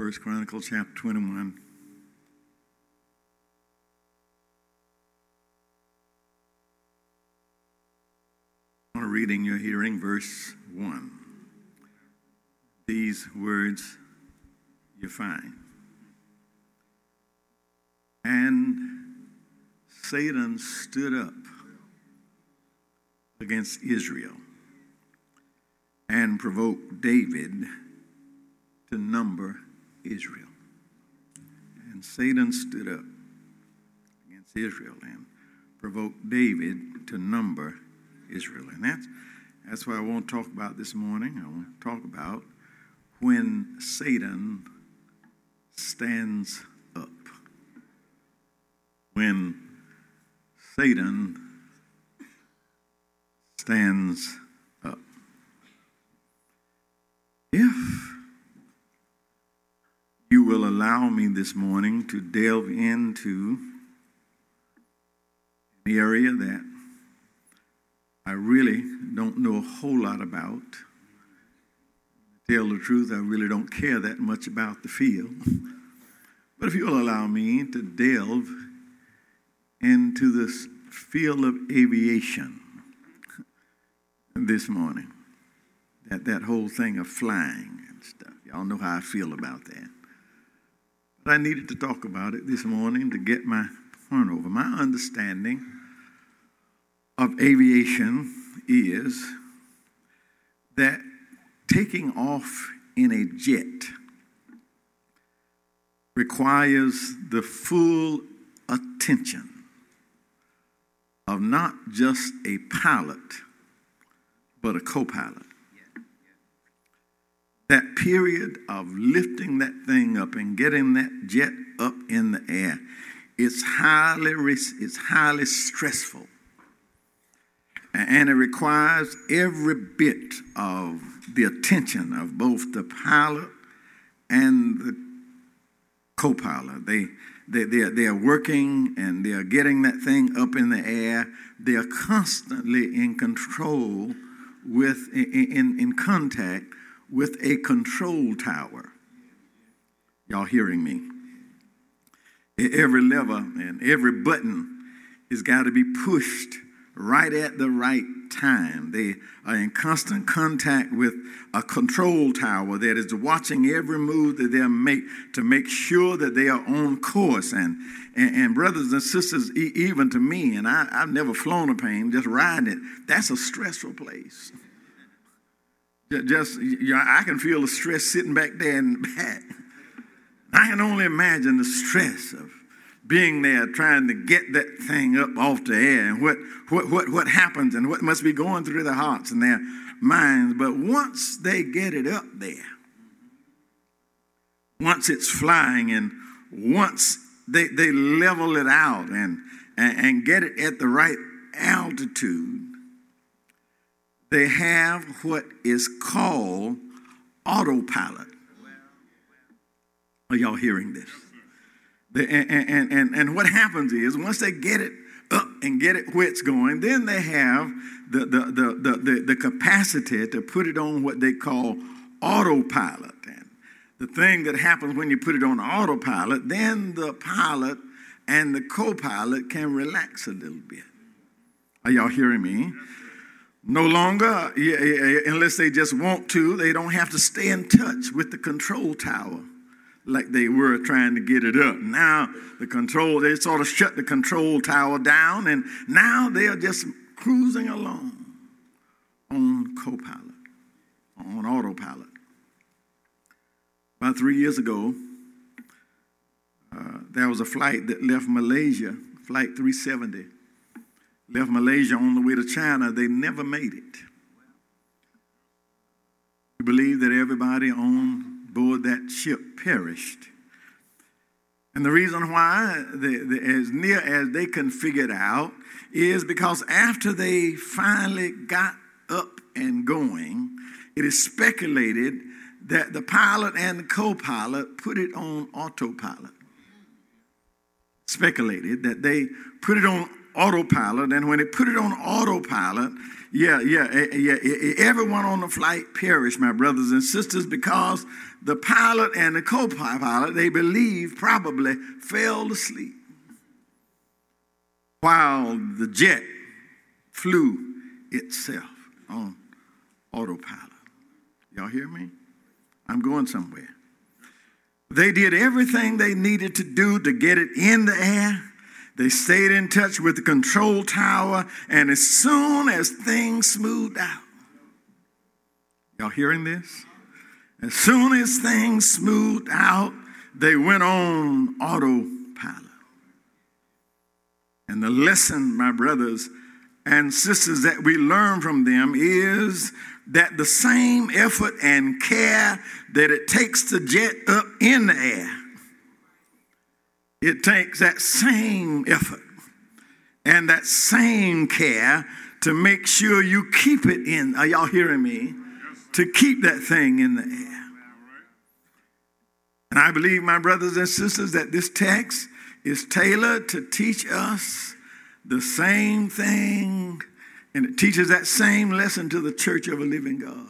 First Chronicles chapter 21. On a reading, you're hearing verse 1. These words you find. And Satan stood up against Israel and provoked David to number Israel. And Satan stood up against Israel and provoked David to number Israel. And that's, that's what I want to talk about this morning. I want to talk about when Satan stands up. When Satan stands up. If you will allow me this morning to delve into an area that I really don't know a whole lot about. To tell the truth, I really don't care that much about the field. But if you'll allow me to delve into this field of aviation this morning, that, that whole thing of flying and stuff. Y'all know how I feel about that. But I needed to talk about it this morning to get my point over. My understanding of aviation is that taking off in a jet requires the full attention of not just a pilot, but a co pilot. That period of lifting that thing up and getting that jet up in the air, it's highly, it's highly stressful. And it requires every bit of the attention of both the pilot and the co pilot. They, they, they're, they're working and they're getting that thing up in the air. They're constantly in control with, in, in contact with a control tower. Y'all hearing me? Every lever and every button has got to be pushed right at the right time. They are in constant contact with a control tower that is watching every move that they make to make sure that they are on course. And, and, and brothers and sisters, even to me, and I, I've never flown a plane, just riding it, that's a stressful place. Just, you know, I can feel the stress sitting back there in the back. I can only imagine the stress of being there trying to get that thing up off the air and what, what, what, what happens and what must be going through their hearts and their minds. But once they get it up there, once it's flying and once they, they level it out and, and, and get it at the right altitude, they have what is called autopilot. Are y'all hearing this? And, and, and, and what happens is once they get it up and get it where it's going, then they have the, the, the, the, the, the capacity to put it on what they call autopilot. And the thing that happens when you put it on autopilot, then the pilot and the co pilot can relax a little bit. Are y'all hearing me? No longer, unless they just want to, they don't have to stay in touch with the control tower like they were trying to get it up. Now the control, they sort of shut the control tower down, and now they are just cruising along on co-pilot, on autopilot. About three years ago, uh, there was a flight that left Malaysia, Flight 370, left Malaysia on the way to China. They never made it. We believe that everybody on board that ship perished. And the reason why, as near as they can figure it out, is because after they finally got up and going, it is speculated that the pilot and the co pilot put it on autopilot. Speculated that they put it on autopilot, and when it put it on autopilot, yeah, yeah, eh, eh, yeah, eh, everyone on the flight perished, my brothers and sisters, because the pilot and the co pilot, they believe, probably fell asleep while the jet flew itself on autopilot. Y'all hear me? I'm going somewhere. They did everything they needed to do to get it in the air. They stayed in touch with the control tower, and as soon as things smoothed out, y'all hearing this? As soon as things smoothed out, they went on autopilot. And the lesson, my brothers and sisters, that we learn from them is that the same effort and care that it takes to jet up in the air, it takes that same effort and that same care to make sure you keep it in. Are y'all hearing me? To keep that thing in the air. And I believe, my brothers and sisters, that this text is tailored to teach us the same thing, and it teaches that same lesson to the church of a living God.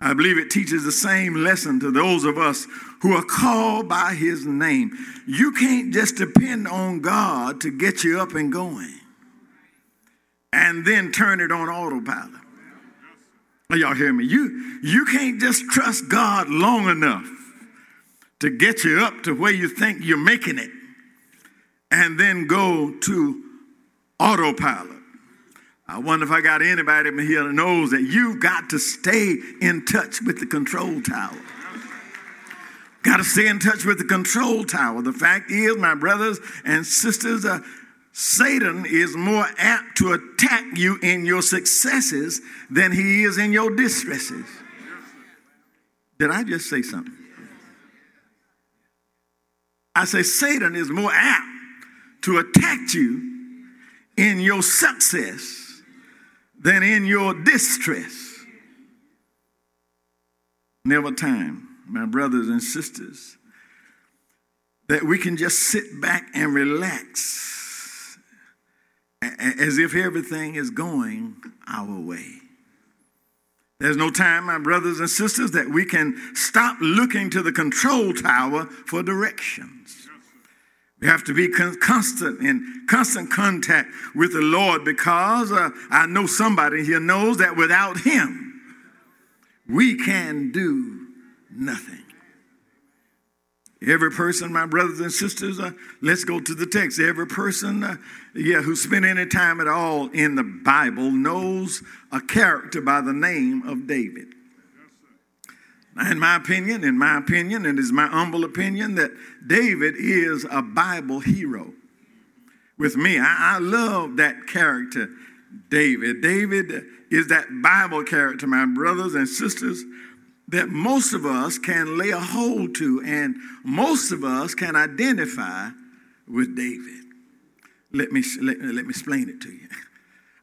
I believe it teaches the same lesson to those of us who are called by his name. You can't just depend on God to get you up and going and then turn it on autopilot. Are y'all hear me? You, you can't just trust God long enough to get you up to where you think you're making it and then go to autopilot. I wonder if I got anybody here that knows that you've got to stay in touch with the control tower. Got to stay in touch with the control tower. The fact is, my brothers and sisters, uh, Satan is more apt to attack you in your successes than he is in your distresses. Did I just say something? I say Satan is more apt to attack you in your success than in your distress. Never time, my brothers and sisters, that we can just sit back and relax as if everything is going our way. There's no time, my brothers and sisters, that we can stop looking to the control tower for directions. We have to be con- constant in constant contact with the Lord because uh, I know somebody here knows that without Him, we can do nothing. Every person, my brothers and sisters, uh, let's go to the text. Every person, uh, yeah, who spent any time at all in the Bible knows a character by the name of David. In my opinion, in my opinion, and it's my humble opinion, that David is a Bible hero. With me, I, I love that character, David. David is that Bible character, my brothers and sisters, that most of us can lay a hold to, and most of us can identify with David. Let me, let, let me explain it to you.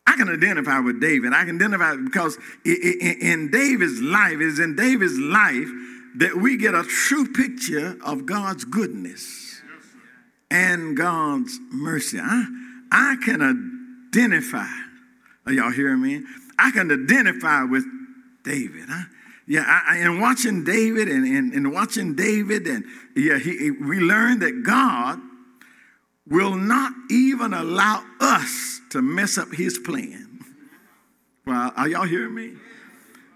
I can identify with David. I can identify because in David's life, is in David's life that we get a true picture of God's goodness and God's mercy. I, I can identify. Are y'all hearing me? I can identify with David. I, yeah, I, and watching David and, and, and watching David, and yeah, he, we learned that God will not even allow us to mess up his plan. Well, are y'all hearing me?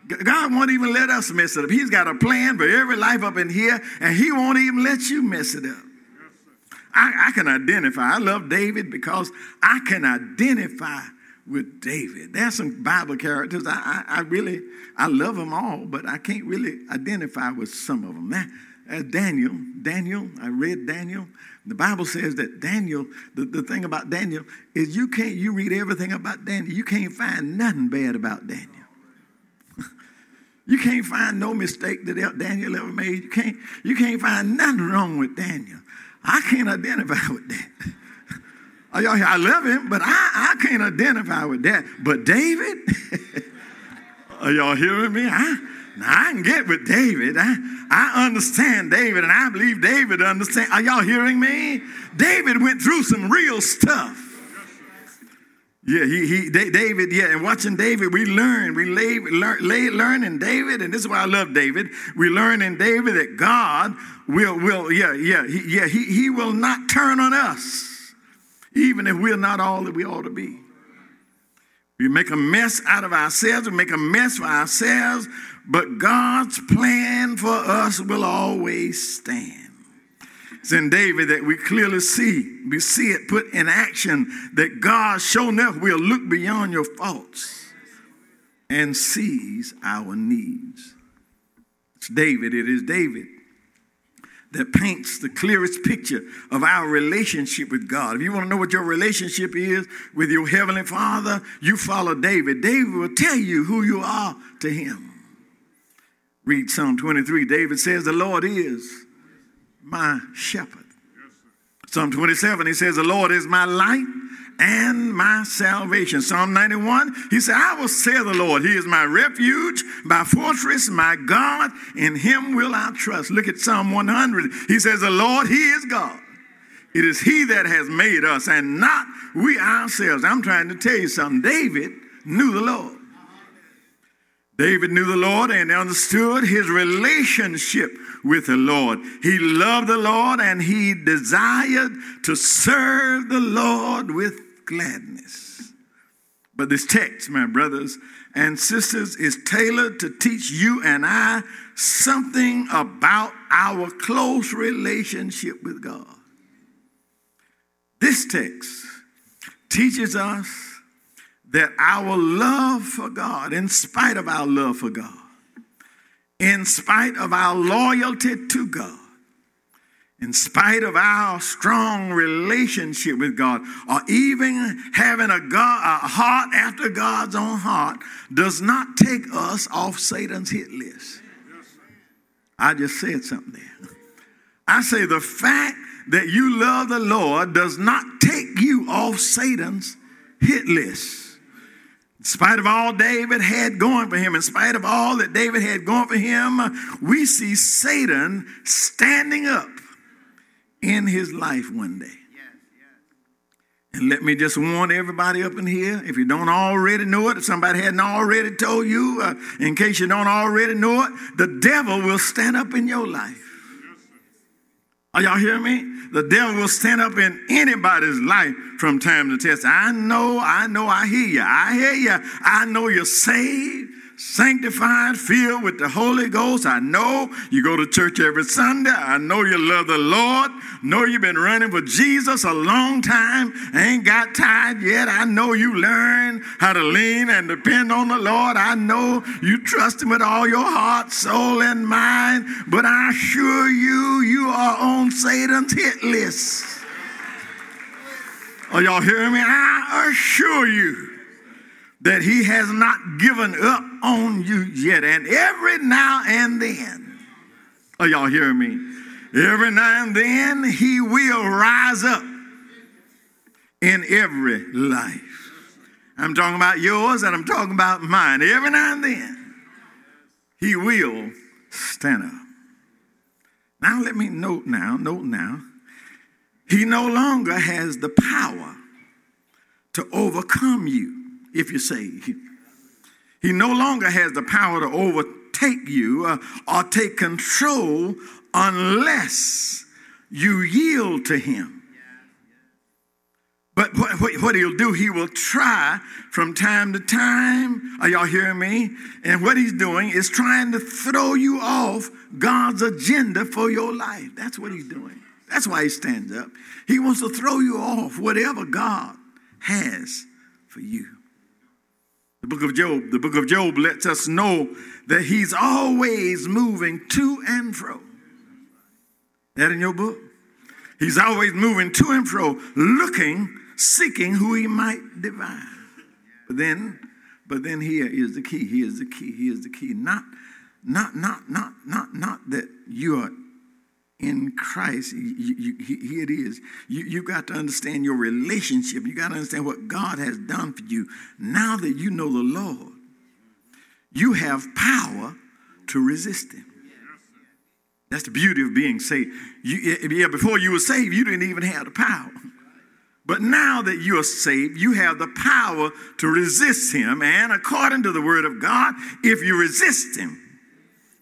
God won't even let us mess it up. He's got a plan for every life up in here, and He won't even let you mess it up. I, I can identify. I love David because I can identify with David. There's some Bible characters I, I, I, really I love them all, but I can't really identify with some of them. That, uh, Daniel, Daniel, I read Daniel. The Bible says that Daniel, the, the thing about Daniel is you can't, you read everything about Daniel, you can't find nothing bad about Daniel. you can't find no mistake that Daniel ever made. You can't, you can't find nothing wrong with Daniel. I can't identify with that. Are y'all here? I love him, but I, I can't identify with that. But David, are y'all hearing me? I, now, I can get with David. I, I understand David, and I believe David understand. Are y'all hearing me? David went through some real stuff. Yeah, he, he David, yeah, and watching David, we learn, we lay, learn, lay, learn in David, and this is why I love David. We learn in David that God will, will, yeah, yeah, he, yeah, he, he will not turn on us, even if we're not all that we ought to be. We make a mess out of ourselves, we make a mess for ourselves, but God's plan for us will always stand. It's in David that we clearly see, we see it put in action that God, sure enough, will look beyond your faults and sees our needs. It's David, it is David that paints the clearest picture of our relationship with God. If you want to know what your relationship is with your Heavenly Father, you follow David. David will tell you who you are to Him. Read Psalm 23. David says, The Lord is my shepherd. Psalm 27, he says, The Lord is my light and my salvation. Psalm 91, he said, I will say the Lord, He is my refuge, my fortress, my God, in Him will I trust. Look at Psalm 100. He says, The Lord, He is God. It is He that has made us and not we ourselves. I'm trying to tell you something. David knew the Lord. David knew the Lord and understood his relationship with the Lord. He loved the Lord and he desired to serve the Lord with gladness. But this text, my brothers and sisters, is tailored to teach you and I something about our close relationship with God. This text teaches us that our love for God, in spite of our love for God, in spite of our loyalty to God, in spite of our strong relationship with God, or even having a, God, a heart after God's own heart, does not take us off Satan's hit list. I just said something there. I say the fact that you love the Lord does not take you off Satan's hit list. In spite of all David had going for him, in spite of all that David had going for him, we see Satan standing up in his life one day. And let me just warn everybody up in here if you don't already know it, if somebody hadn't already told you, uh, in case you don't already know it, the devil will stand up in your life. Are y'all hearing me? The devil will stand up in anybody's life from time to test. I know, I know, I hear you. I hear you. I know you're saved sanctified, filled with the Holy Ghost. I know you go to church every Sunday. I know you love the Lord. Know you've been running for Jesus a long time. Ain't got tired yet. I know you learn how to lean and depend on the Lord. I know you trust Him with all your heart, soul, and mind. But I assure you, you are on Satan's hit list. Are y'all hearing me? I assure you that he has not given up on you yet. And every now and then, are y'all hearing me? Every now and then, he will rise up in every life. I'm talking about yours and I'm talking about mine. Every now and then, he will stand up. Now, let me note now, note now, he no longer has the power to overcome you if you're saved. He no longer has the power to overtake you uh, or take control unless you yield to him. But what, what, what, he'll do, he will try from time to time. Are y'all hearing me? And what he's doing is trying to throw you off God's agenda for your life. That's what he's doing. That's why he stands up. He wants to throw you off whatever God has for you. The book of Job, the book of Job lets us know that he's always moving to and fro. That in your book? He's always moving to and fro, looking, seeking who he might divine. But then, but then here is the key. Here is the key. Here is the key. Not, not, not, not, not, not that you are in Christ, you, you, here it is. You, you got to understand your relationship. You got to understand what God has done for you. Now that you know the Lord, you have power to resist Him. That's the beauty of being saved. You, yeah, before you were saved, you didn't even have the power. But now that you are saved, you have the power to resist him. And according to the word of God, if you resist him,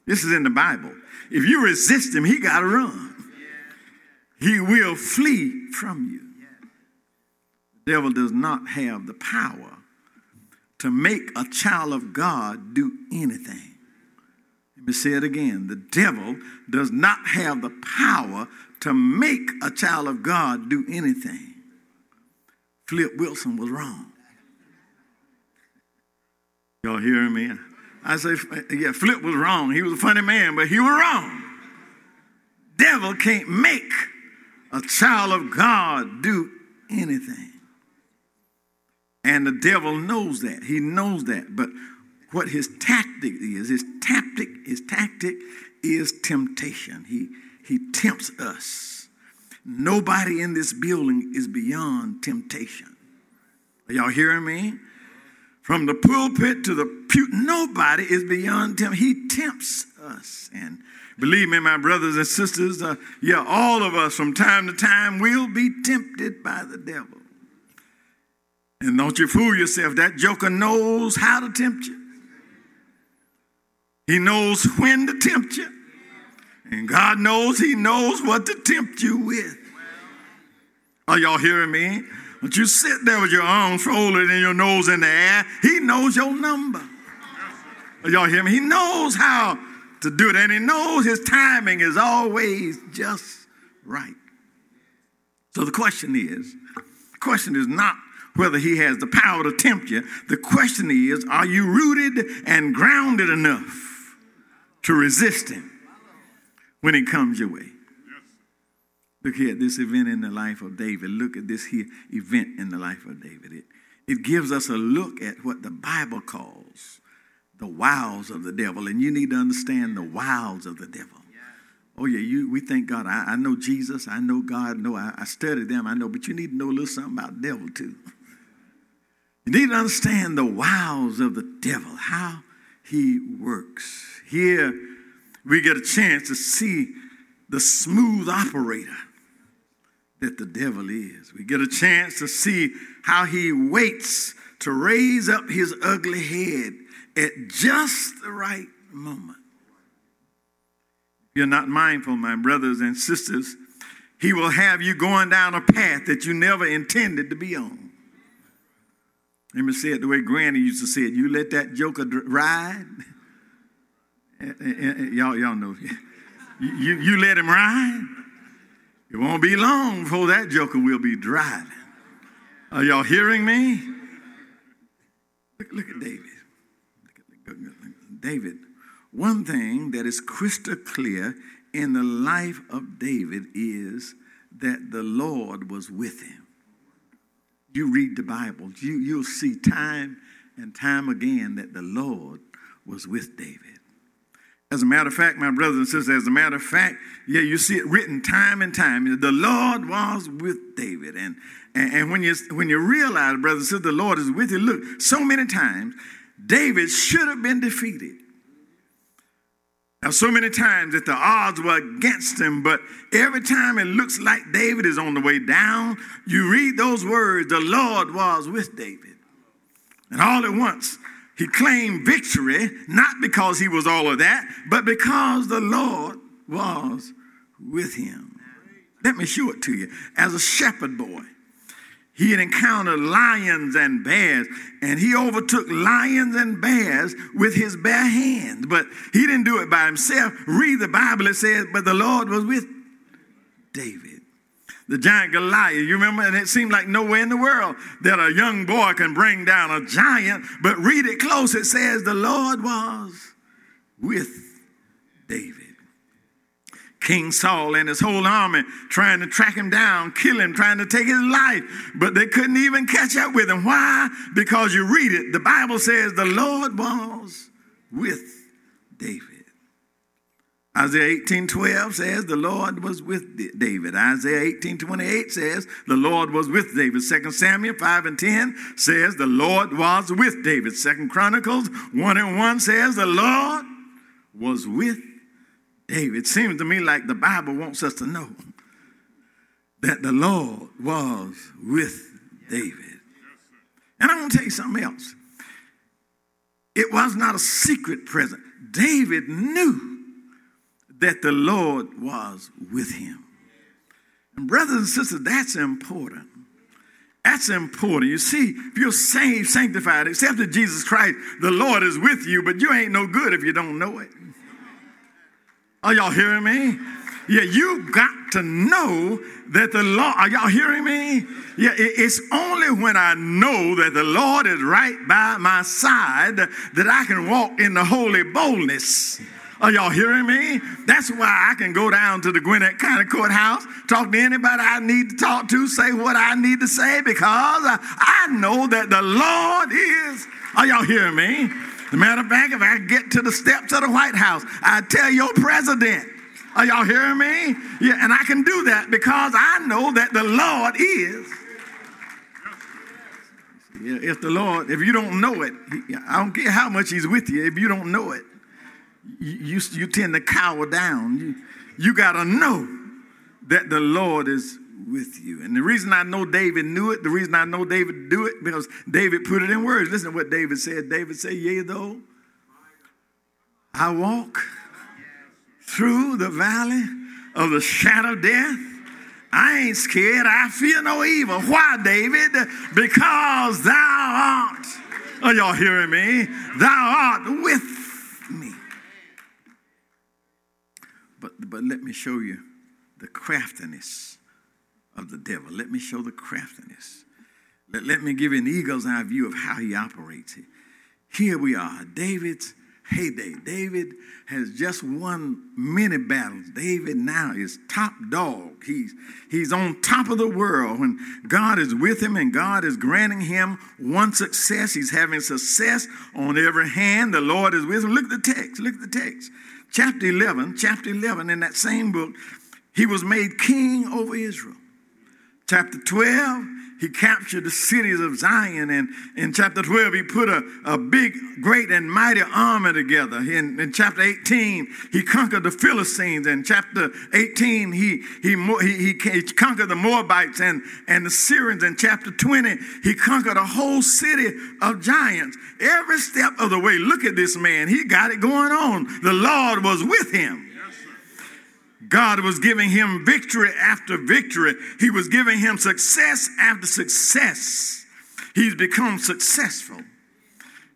this is in the Bible. If you resist him, he got to run. He will flee from you. The devil does not have the power to make a child of God do anything. Let me say it again. The devil does not have the power to make a child of God do anything. Flip Wilson was wrong. Y'all hearing me? I say, yeah, Flip was wrong. He was a funny man, but he was wrong. Devil can't make a child of God do anything. And the devil knows that. He knows that. But what his tactic is, his tactic, his tactic is temptation. He he tempts us. Nobody in this building is beyond temptation. Are y'all hearing me? From the pulpit to the nobody is beyond temptation. He tempts us. And believe me, my brothers and sisters, uh, yeah, all of us from time to time will be tempted by the devil. And don't you fool yourself, that joker knows how to tempt you. He knows when to tempt you. And God knows He knows what to tempt you with. Are y'all hearing me? Don't you sit there with your arms folded and your nose in the air. He knows your number. Y'all hear me? He knows how to do it, and he knows his timing is always just right. So the question is, the question is not whether he has the power to tempt you. The question is, are you rooted and grounded enough to resist him? when it comes your way. Look here at this event in the life of David. Look at this here event in the life of David. It, it gives us a look at what the Bible calls the wiles of the devil. And you need to understand the wiles of the devil. Oh, yeah, you, we thank God. I, I know Jesus. I know God. No, I, I studied them. I know. But you need to know a little something about the devil, too. You need to understand the wiles of the devil, how he works. Here, we get a chance to see the smooth operator that the devil is. We get a chance to see how he waits to raise up his ugly head at just the right moment. If you're not mindful, my brothers and sisters, he will have you going down a path that you never intended to be on. Let me say it the way Granny used to say it. You let that joker ride, eh, eh, eh, y'all, y'all know. You, you let him ride, it won't be long before that joker will be driving. Are y'all hearing me? Look, look at David. David. One thing that is crystal clear in the life of David is that the Lord was with him. You read the Bible, you, you'll see time and time again that the Lord was with David. As a matter of fact, my brothers and sisters, as a matter of fact, yeah, you see it written time and time. The Lord was with David. And, and, and when, you, when you realize, brothers and sisters, the Lord is with you, look, so many times, David should have been defeated. Now, so many times that the odds were against him, but every time it looks like David is on the way down, you read those words, the Lord was with David. And all at once, he claimed victory not because he was all of that, but because the Lord was with him. Let me show it to you. As a shepherd boy, he had encountered lions and bears, and he overtook lions and bears with his bare hands. But he didn't do it by himself. Read the Bible, it says, but the Lord was with David the giant Goliath. You remember? And it seemed like nowhere in the world that a young boy can bring down a giant. But read it close. It says the Lord was with David. King Saul and his whole army trying to track him down, kill him, trying to take his life, but they couldn't even catch up with him. Why? Because you read it, the Bible says the Lord was with David. Isaiah 18:12 says the Lord was with David. Isaiah 18:28 says the Lord was with David. 2 Samuel 5 and 10 says the Lord was with David. 2 Chronicles 1 and 1 says the Lord was with David. It seems to me like the Bible wants us to know that the Lord was with David. And I'm going to tell you something else. It was not a secret presence. David knew that the Lord was with him. And brothers and sisters, that's important. That's important. You see, if you're saved, sanctified, accepted Jesus Christ, the Lord is with you, but you ain't no good if you don't know it. Are y'all hearing me? Yeah, you got to know that the Lord, are y'all hearing me? Yeah, it's only when I know that the Lord is right by my side that I can walk in the holy boldness. Are y'all hearing me? That's why I can go down to the Gwinnett County Courthouse, talk to anybody I need to talk to, say what I need to say, because I know that the Lord is. Are y'all hearing me? As a matter of fact, if I get to the steps of the White House, I tell your president, are y'all hearing me? Yeah, and I can do that because I know that the Lord is. Yeah, if the Lord, if you don't know it, I don't care how much He's with you, if you don't know it, you, you tend to cower down. You, you got to know that the Lord is with you. And the reason I know David knew it, the reason I know David do it, because David put it in words. Listen to what David said. David said, Yea, though I walk through the valley of the shadow of death, I ain't scared. I fear no evil. Why, David? Because thou art, are y'all hearing me? Thou art with me. But, but let me show you the craftiness of the devil. Let me show the craftiness. Let, let me give an eagle's eye view of how he operates. Here we are, David's heyday. David has just won many battles. David now is top dog. He's, he's on top of the world when God is with him and God is granting him one success. He's having success on every hand. The Lord is with him. Look at the text. Look at the text chapter 11, chapter 11, in that same book, he was made king over Israel. Chapter 12, he captured the cities of Zion. And in chapter 12, he put a, a big, great, and mighty army together. In, in chapter 18, he conquered the Philistines. In chapter 18, he, he, he, he, conquered the Moabites and, and the Syrians. In chapter 20, he conquered a whole city of giants. Every step of the way, look at this man. He got it going on. The Lord was with him. God was giving him victory after victory. He was giving him success after success. He's become successful.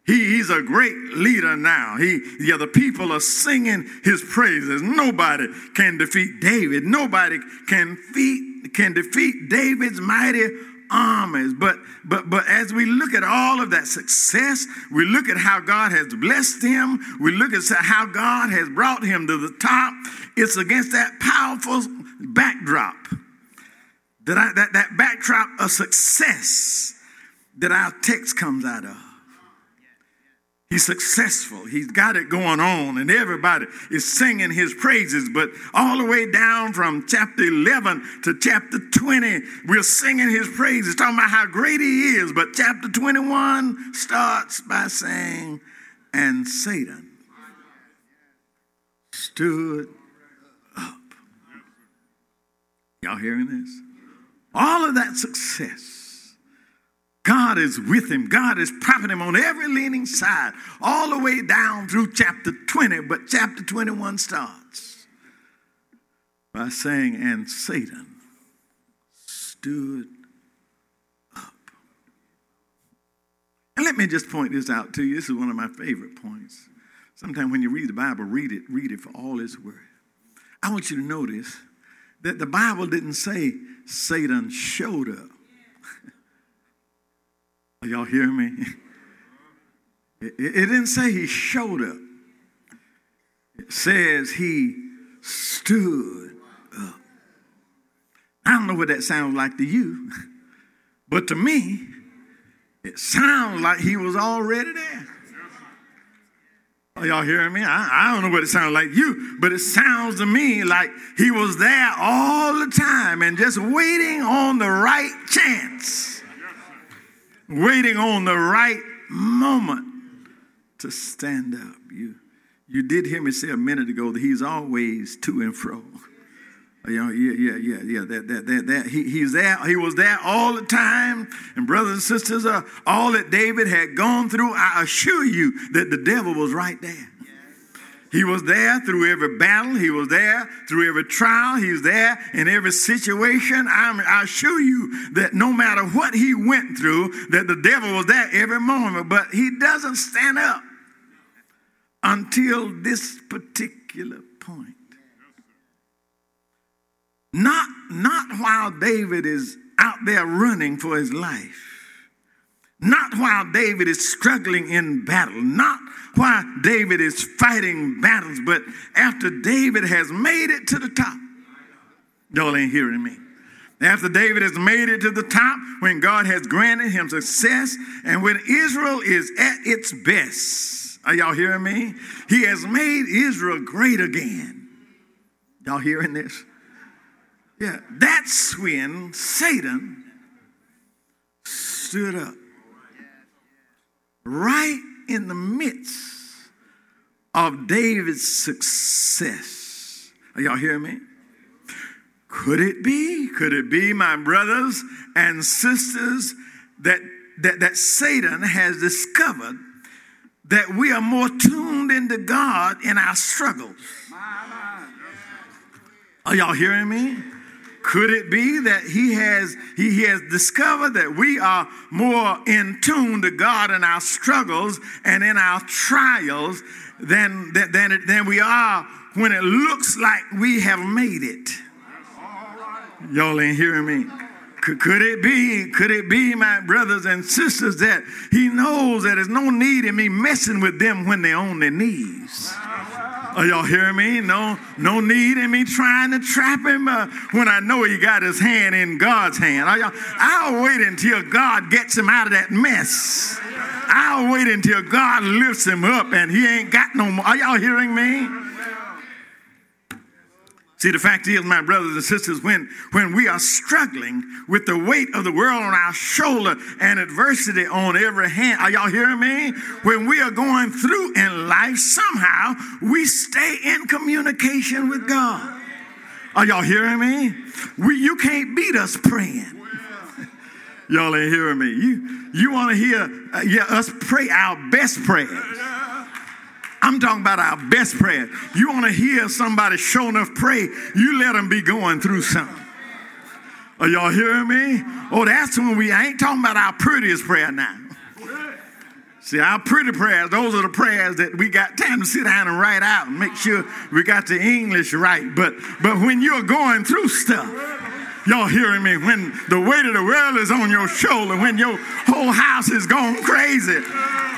He, he's a great leader now. He, yeah, the people are singing his praises. Nobody can defeat David. Nobody can defeat, can defeat David's mighty armies. But but but as we look at all of that success, we look at how God has blessed him, we look at how God has brought him to the top. It's against that powerful backdrop that I, that, that backdrop of success that our text comes out of. He's successful. He's got it going on, and everybody is singing his praises. But all the way down from chapter 11 to chapter 20, we're singing his praises, talking about how great he is. But chapter 21 starts by saying, And Satan stood up. Y'all hearing this? All of that success God is with him. God is propping him on every leaning side, all the way down through chapter 20. But chapter 21 starts by saying, And Satan stood up. And let me just point this out to you. This is one of my favorite points. Sometimes when you read the Bible, read it, read it for all it's worth. I want you to notice that the Bible didn't say Satan showed up. Y'all hear me? It, it didn't say he showed up. It says he stood up. I don't know what that sounds like to you, but to me, it sounds like he was already there. Are y'all hearing me? I, I don't know what it sounds like to you, but it sounds to me like he was there all the time and just waiting on the right chance waiting on the right moment to stand up. You, you did hear me say a minute ago that he's always to and fro. You know, yeah, yeah, yeah, yeah. That, that, that, that. He, he's there. He was there all the time. And brothers and sisters, uh, all that David had gone through, I assure you that the devil was right there. He was there through every battle. He was there through every trial. He was there in every situation. I'm, I assure you that no matter what he went through, that the devil was there every moment. But he doesn't stand up until this particular point. Not, not while David is out there running for his life. Not while David is struggling in battle. Not while David is fighting battles, but after David has made it to the top. Y'all ain't hearing me. After David has made it to the top, when God has granted him success, and when Israel is at its best, are y'all hearing me? He has made Israel great again. Y'all hearing this? Yeah, that's when Satan stood up. Right in the midst of David's success. Are y'all hearing me? Could it be? Could it be, my brothers and sisters, that, that, that Satan has discovered that we are more tuned into God in our struggles? Are y'all hearing me? Could it be that he has he, has discovered that we are more in tune to God in our struggles and in our trials than, than, than we are when it looks like we have made it? Y'all ain't hearing me. Could, could it be, could it be, my brothers and sisters, that he knows that there's no need in me messing with them when they're on their knees? Are y'all hearing me? No, no need in me trying to trap him uh, when I know he got his hand in God's hand. Are y'all, I'll wait until God gets him out of that mess. I'll wait until God lifts him up and he ain't got no more. Are y'all hearing me? See, the fact is, my brothers and sisters, when, when we are struggling with the weight of the world on our shoulder and adversity on every hand, are y'all hearing me? When we are going through in life, somehow we stay in communication with God. Are y'all hearing me? We, you can't beat us praying. y'all ain't hearing me. You, you want to hear uh, yeah, us pray our best prayers. I'm talking about our best prayer. You want to hear somebody show enough pray, you let them be going through something. Are y'all hearing me? Oh, that's when we I ain't talking about our prettiest prayer now. See, our pretty prayers, those are the prayers that we got time to sit down and write out and make sure we got the English right. But but when you're going through stuff, y'all hearing me? When the weight of the world is on your shoulder, when your whole house is going crazy,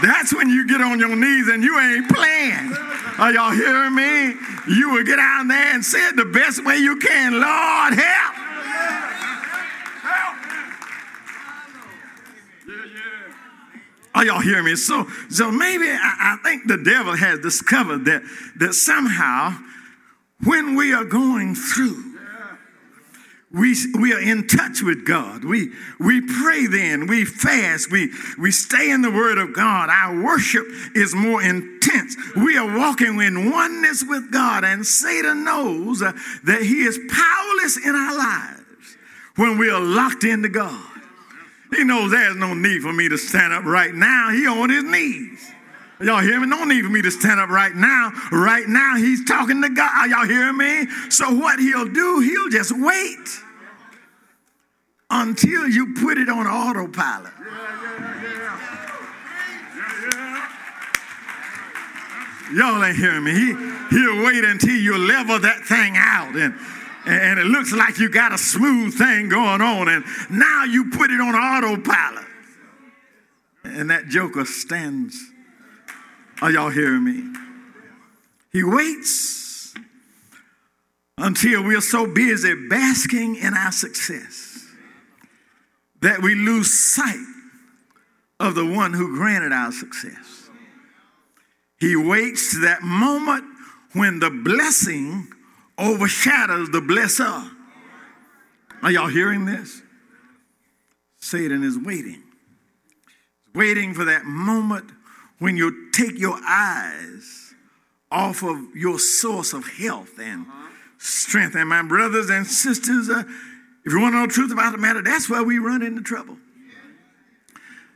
that's when you get on your knees and you ain't playing. Are y'all hearing me? You will get out there and say it the best way you can. Lord, help. Are y'all hearing me? So, so maybe I, I think the devil has discovered that, that somehow when we are going through, we, we are in touch with God. We, we pray then, we fast, we, we stay in the Word of God. Our worship is more intense. We are walking in oneness with God, and Satan knows uh, that he is powerless in our lives when we are locked into God. He knows there's no need for me to stand up right now. He on his knees. Y'all hear me? No need for me to stand up right now. Right now, he's talking to God. Y'all hearing me? So, what he'll do, he'll just wait until you put it on autopilot. Y'all ain't hearing me. He, he'll wait until you level that thing out and, and it looks like you got a smooth thing going on, and now you put it on autopilot. And that joker stands are y'all hearing me? He waits until we're so busy basking in our success that we lose sight of the one who granted our success. He waits to that moment when the blessing overshadows the blesser. Are y'all hearing this? Satan is waiting. Waiting for that moment when you take your eyes off of your source of health and strength. And my brothers and sisters, uh, if you want to know the truth about the matter, that's where we run into trouble.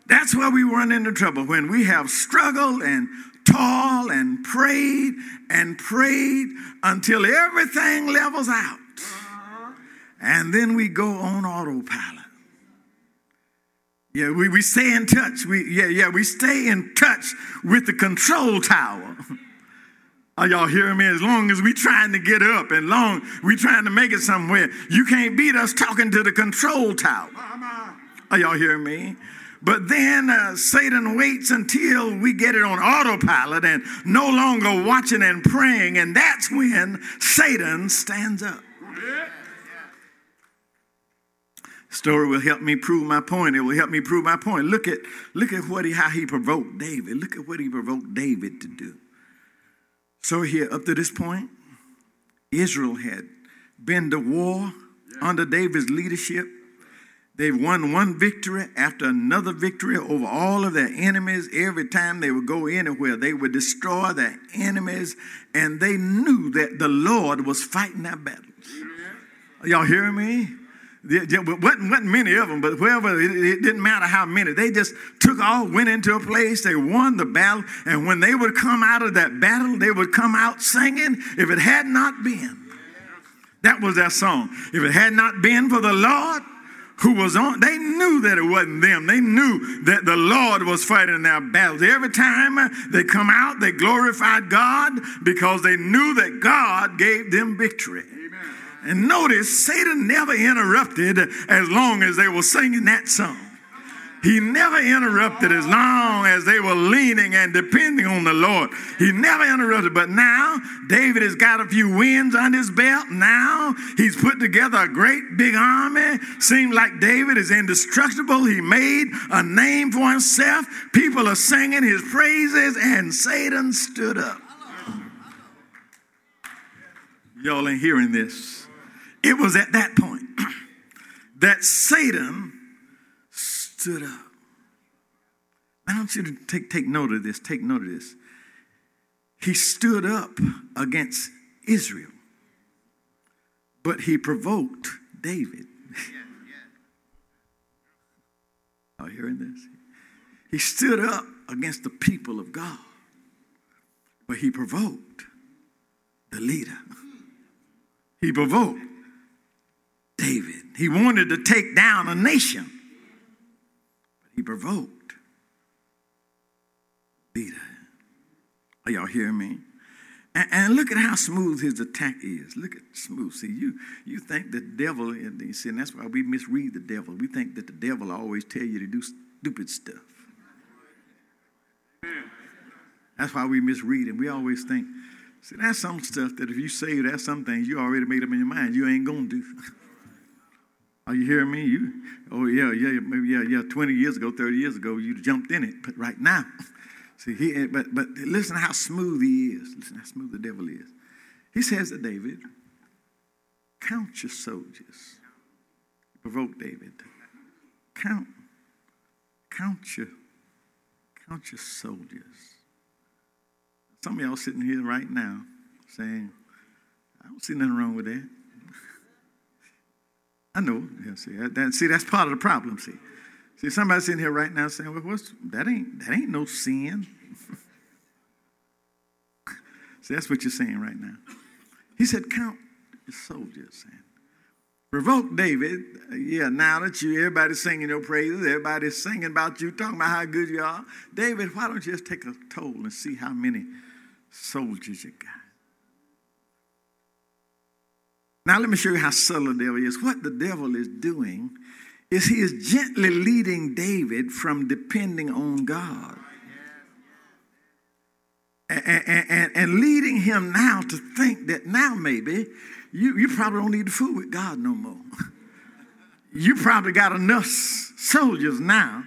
That's where we run into trouble when we have struggled and toiled and prayed and prayed until everything levels out. And then we go on autopilot. Yeah, we, we stay in touch. We, yeah, yeah, we stay in touch with the control tower. Are y'all hearing me? As long as we trying to get up and long we trying to make it somewhere, you can't beat us talking to the control tower. Are y'all hearing me? But then uh, Satan waits until we get it on autopilot and no longer watching and praying, and that's when Satan stands up. Story will help me prove my point. It will help me prove my point. Look at look at what he how he provoked David. Look at what he provoked David to do. So, here, up to this point, Israel had been to war yeah. under David's leadership. They've won one victory after another victory over all of their enemies. Every time they would go anywhere, they would destroy their enemies, and they knew that the Lord was fighting their battles. Y'all hearing me? There wasn't, wasn't many of them, but whoever, it, it, didn't matter how many. They just took off, went into a place, they won the battle, and when they would come out of that battle, they would come out singing, if it had not been. That was their song. If it had not been for the Lord who was on, they knew that it wasn't them. They knew that the Lord was fighting their battles. Every time they come out, they glorified God because they knew that God gave them victory. And notice Satan never interrupted as long as they were singing that song. He never interrupted as long as they were leaning and depending on the Lord. He never interrupted. But now David has got a few wins on his belt. Now he's put together a great big army. Seems like David is indestructible. He made a name for himself. People are singing his praises, and Satan stood up. Y'all ain't hearing this. It was at that point that Satan stood up. I want you to take, take note of this. Take note of this. He stood up against Israel, but he provoked David. Are you hearing this? He stood up against the people of God, but he provoked the leader. He provoked. He wanted to take down a nation, but he provoked leader. Are y'all hearing me? And, and, look at how smooth his attack is. Look at smooth. See, you you think the devil, and see, and that's why we misread the devil. We think that the devil always tell you to do stupid stuff. That's why we misread it. We always think, see, that's some stuff that if you say that's some things you already made up in your mind you ain't gonna do. Are you hearing me? You, oh yeah, yeah, maybe yeah, yeah. Twenty years ago, thirty years ago, you jumped in it. But right now, see, he, eh, but but listen how smooth he is. Listen how smooth the devil is. He says to David, "Count your soldiers." Provoke David. Count, count your, count your soldiers. Some of y'all sitting here right now saying, "I don't see nothing wrong with that." I know. Yeah, see, that, see, that's part of the problem. See, see, somebody sitting here right now saying, "Well, what's that? Ain't that ain't no sin." see, that's what you're saying right now. He said, "Count the soldiers." And provoke David. Yeah, now that you everybody's singing your praises, everybody's singing about you, talking about how good you are. David, why don't you just take a toll and see how many soldiers you got? Now, let me show you how subtle the devil is. What the devil is doing is he is gently leading David from depending on God. And, and, and, leading him now to think that now maybe you, you probably don't need to fool with God no more. you probably got enough soldiers now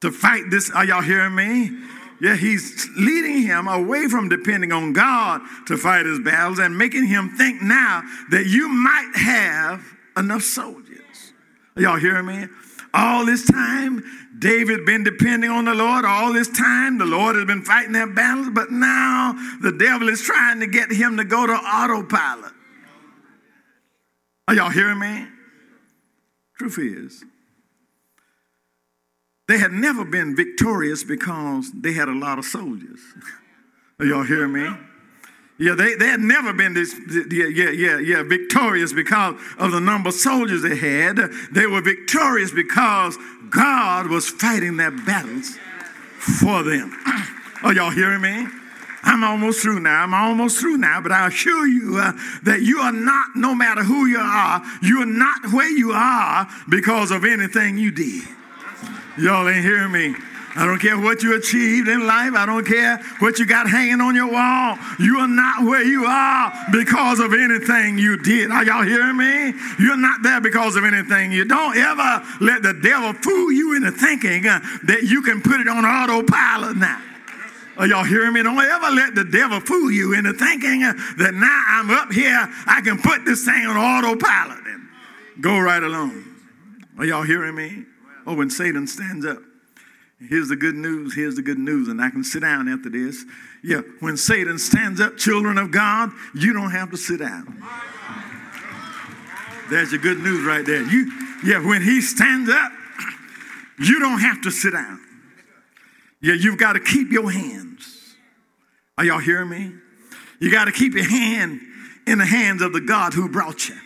to fight this. Are y'all hearing me? Yeah, he's leading him away from depending on God to fight his battles and making him think now that you might have enough soldiers. Y'all hearing me? All this time, David been depending on the Lord. All this time, the Lord has been fighting their battles, but now the devil is trying to get him to go to autopilot. Are y'all hearing me? Truth is, they had never been victorious because they had a lot of soldiers. Y'all hearing me? Yeah, they, they had never been this, yeah, yeah, yeah, yeah, victorious because of the number of soldiers they had. They were victorious because God was fighting their battles for them. Are y'all hearing me? I'm almost through now. I'm almost through now, but I assure you uh, that you are not, no matter who you are, you are not where you are because of anything you did. Y'all ain't hearing me. I don't care what you achieved in life. I don't care what you got hanging on your wall. You are not where you are because of anything you did. Are y'all hearing me? You're not there because of anything you don't ever let the devil fool you into thinking uh, that you can put it on autopilot now. Are y'all hearing me? Don't ever let the devil fool you into thinking uh, that now I'm up here, I can put this thing on autopilot and go right along. Are y'all hearing me? Oh, when Satan stands up Here's the good news. Here's the good news. And I can sit down after this. Yeah, when Satan stands up, children of God, you don't have to sit down. There's your good news right there. You, yeah, when he stands up, you don't have to sit down. Yeah, you've got to keep your hands. Are y'all hearing me? You got to keep your hand in the hands of the God who brought you.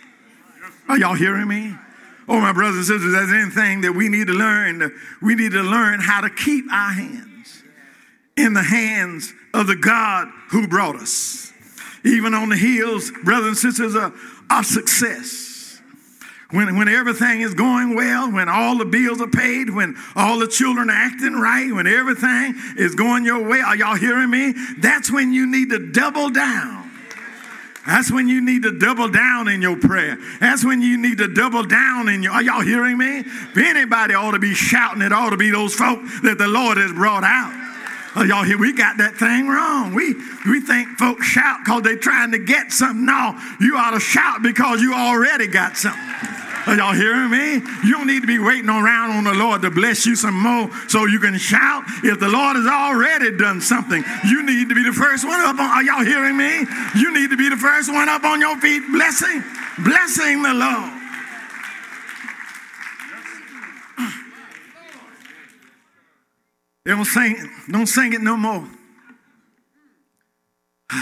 Are y'all hearing me? Oh, my brothers and sisters, there's anything that we need to learn. We need to learn how to keep our hands in the hands of the God who brought us. Even on the hills, brothers and sisters, of, of success. When, when everything is going well, when all the bills are paid, when all the children are acting right, when everything is going your way, are y'all hearing me? That's when you need to double down that's when you need to double down in your prayer. That's when you need to double down in your. Are y'all hearing me? If anybody ought to be shouting, it ought to be those folk that the Lord has brought out. Are y'all here? We got that thing wrong. We we think folks shout because they're trying to get something. No, you ought to shout because you already got something. Are y'all hearing me? You don't need to be waiting around on the Lord to bless you some more so you can shout. If the Lord has already done something, you need to be the first one up on. Are y'all hearing me? You need to be the first one up on your feet, blessing, blessing the Lord. They don't sing, don't sing it no more.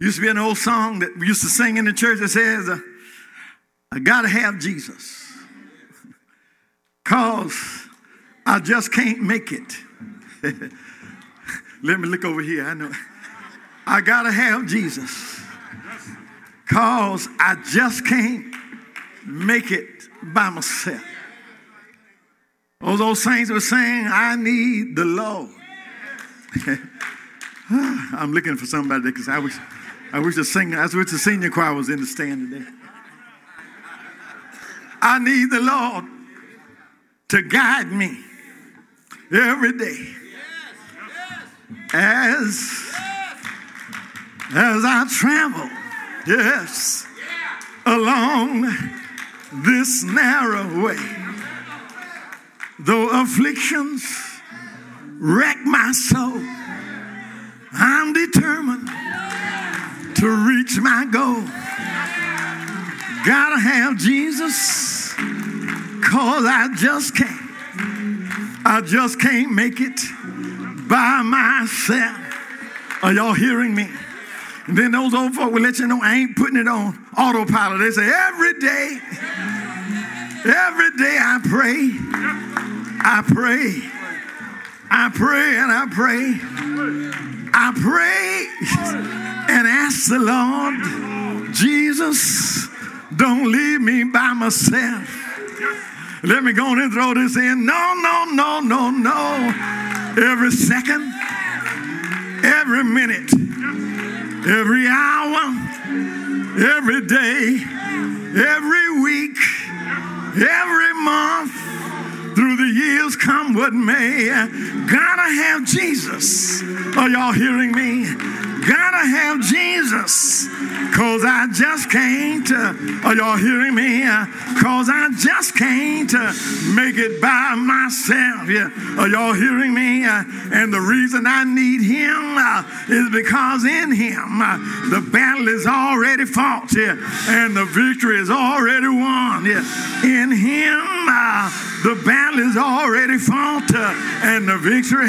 Used to be an old song that we used to sing in the church that says, uh, I got to have Jesus because I just can't make it. Let me look over here. I know. I got to have Jesus because I just can't make it by myself. All those saints were saying, I need the Lord. I'm looking for somebody because I wish, I wish the singing, I wish the senior choir was in the stand today. I need the Lord to guide me every day. As, as I travel, yes, along this narrow way. Though afflictions wreck my soul, I'm determined to reach my goal. Gotta have Jesus, cause I just can't. I just can't make it by myself. Are y'all hearing me? And then those old folk will let you know I ain't putting it on autopilot. They say, every day, every day I pray, I pray, I pray and I pray, I pray and ask the Lord, Jesus, don't leave me by myself. Let me go on and throw this in. No, no, no, no, no. Every second, every minute, every hour, every day, every week, every month, through the years, come what may. Gotta have Jesus. Are y'all hearing me? Gotta have Jesus. Cause I just can't, uh, are y'all hearing me? Uh, Cause I just can't uh, make it by myself. Yeah. Are y'all hearing me? And the reason I need him is because in him the battle is already fought. Yeah. And the victory is already won. Yeah. In him the battle is already fought and the victory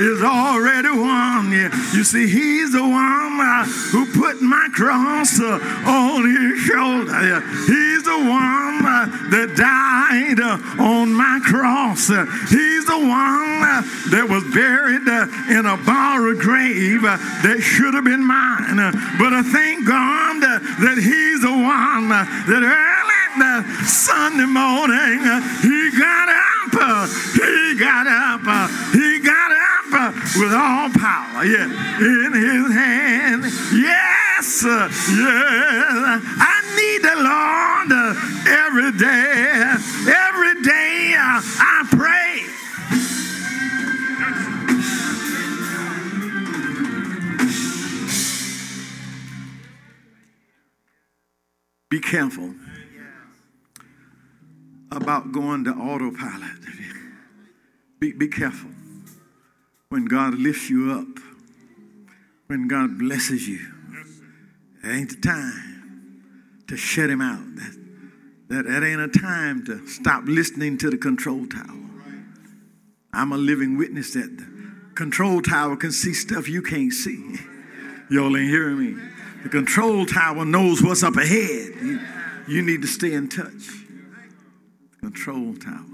is already won. Yeah. You see, he's the one who put my cross on his shoulder. He's the one that died on my cross. He's the one that was buried in a borrowed grave that should have been mine. But I thank God that he's the one that early Sunday morning, he got up, he got up, he with all power, yeah, in his hand. Yes, yes, I need the Lord uh, every day. Every day uh, I pray. Be careful about going to autopilot. Be, be careful when God lifts you up, when God blesses you. That ain't the time to shut him out. That, that, that ain't a time to stop listening to the control tower. I'm a living witness that the control tower can see stuff you can't see. Y'all ain't hearing me. The control tower knows what's up ahead. You, you need to stay in touch control tower.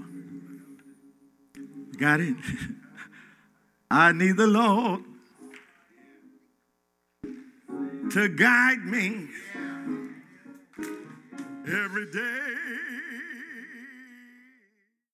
Got it? I need the Lord to guide me every day.